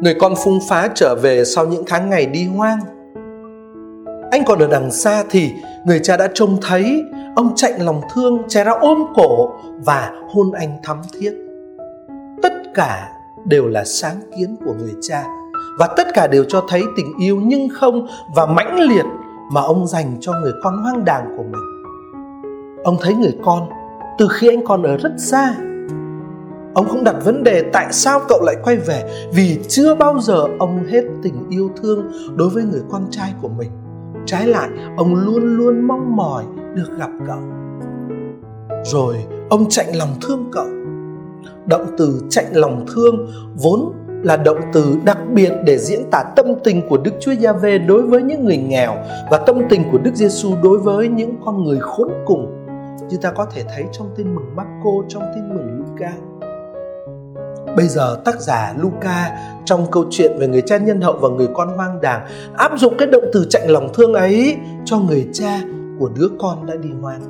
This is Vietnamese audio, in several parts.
Người con phung phá trở về sau những tháng ngày đi hoang. Anh còn ở đằng xa thì người cha đã trông thấy ông chạy lòng thương chạy ra ôm cổ và hôn anh thắm thiết. Tất cả đều là sáng kiến của người cha và tất cả đều cho thấy tình yêu nhưng không và mãnh liệt mà ông dành cho người con hoang đàng của mình. Ông thấy người con từ khi anh còn ở rất xa ông không đặt vấn đề tại sao cậu lại quay về vì chưa bao giờ ông hết tình yêu thương đối với người con trai của mình. Trái lại ông luôn luôn mong mỏi được gặp cậu. Rồi ông chạy lòng thương cậu. Động từ chạy lòng thương vốn là động từ đặc biệt để diễn tả tâm tình của Đức Chúa Giêsu đối với những người nghèo và tâm tình của Đức Giêsu đối với những con người khốn cùng. Như ta có thể thấy trong tin mừng Marco, trong tin mừng Luca. Bây giờ tác giả Luca trong câu chuyện về người cha nhân hậu và người con hoang đàng áp dụng cái động từ chạy lòng thương ấy cho người cha của đứa con đã đi hoang.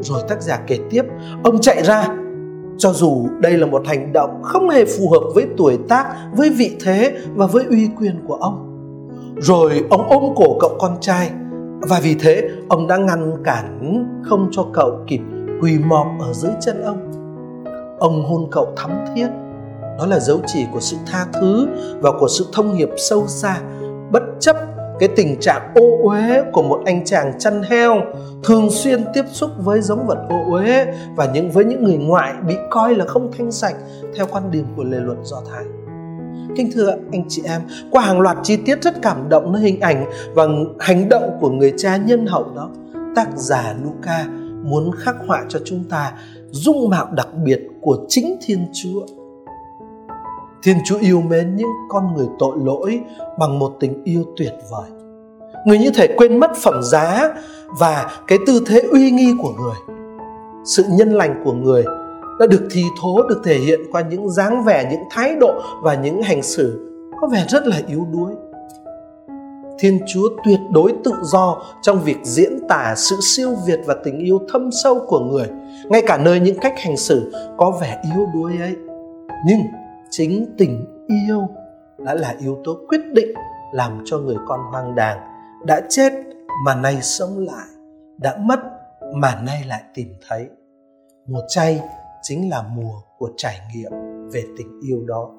Rồi tác giả kể tiếp, ông chạy ra cho dù đây là một hành động không hề phù hợp với tuổi tác, với vị thế và với uy quyền của ông. Rồi ông ôm cổ cậu con trai và vì thế ông đã ngăn cản không cho cậu kịp quỳ mọp ở dưới chân ông ông hôn cậu thắm thiết. Đó là dấu chỉ của sự tha thứ và của sự thông hiệp sâu xa. Bất chấp cái tình trạng ô uế của một anh chàng chăn heo thường xuyên tiếp xúc với giống vật ô uế và những với những người ngoại bị coi là không thanh sạch theo quan điểm của lề luật do thái. Kính thưa anh chị em, qua hàng loạt chi tiết rất cảm động nơi hình ảnh và hành động của người cha nhân hậu đó, tác giả Luca muốn khắc họa cho chúng ta dung mạo đặc biệt của chính Thiên Chúa. Thiên Chúa yêu mến những con người tội lỗi bằng một tình yêu tuyệt vời. Người như thể quên mất phẩm giá và cái tư thế uy nghi của người. Sự nhân lành của người đã được thi thố, được thể hiện qua những dáng vẻ, những thái độ và những hành xử có vẻ rất là yếu đuối thiên chúa tuyệt đối tự do trong việc diễn tả sự siêu việt và tình yêu thâm sâu của người, ngay cả nơi những cách hành xử có vẻ yếu đuối ấy. Nhưng chính tình yêu đã là yếu tố quyết định làm cho người con hoang đàng, đã chết mà nay sống lại, đã mất mà nay lại tìm thấy. Mùa chay chính là mùa của trải nghiệm về tình yêu đó.